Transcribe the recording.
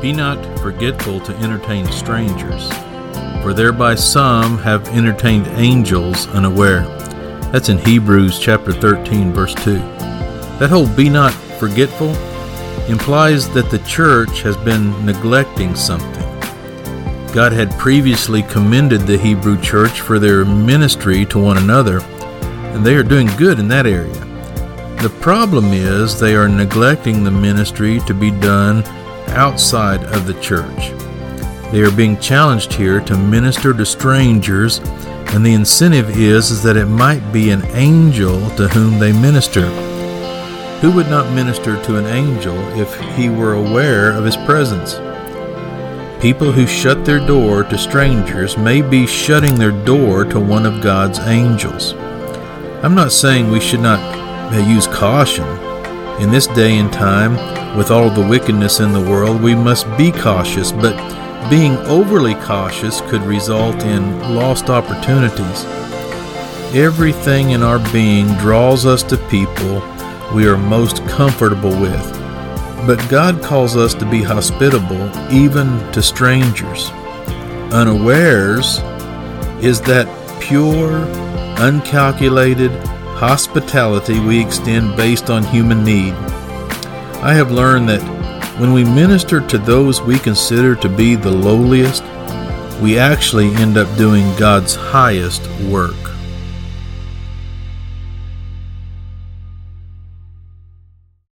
Be not forgetful to entertain strangers, for thereby some have entertained angels unaware. That's in Hebrews chapter 13, verse 2. That whole be not forgetful implies that the church has been neglecting something. God had previously commended the Hebrew church for their ministry to one another, and they are doing good in that area. The problem is they are neglecting the ministry to be done outside of the church. They are being challenged here to minister to strangers, and the incentive is, is that it might be an angel to whom they minister. Who would not minister to an angel if he were aware of his presence? People who shut their door to strangers may be shutting their door to one of God's angels. I'm not saying we should not use caution. In this day and time, with all the wickedness in the world, we must be cautious, but being overly cautious could result in lost opportunities. Everything in our being draws us to people we are most comfortable with. But God calls us to be hospitable even to strangers. Unawares is that pure, uncalculated hospitality we extend based on human need. I have learned that when we minister to those we consider to be the lowliest, we actually end up doing God's highest work.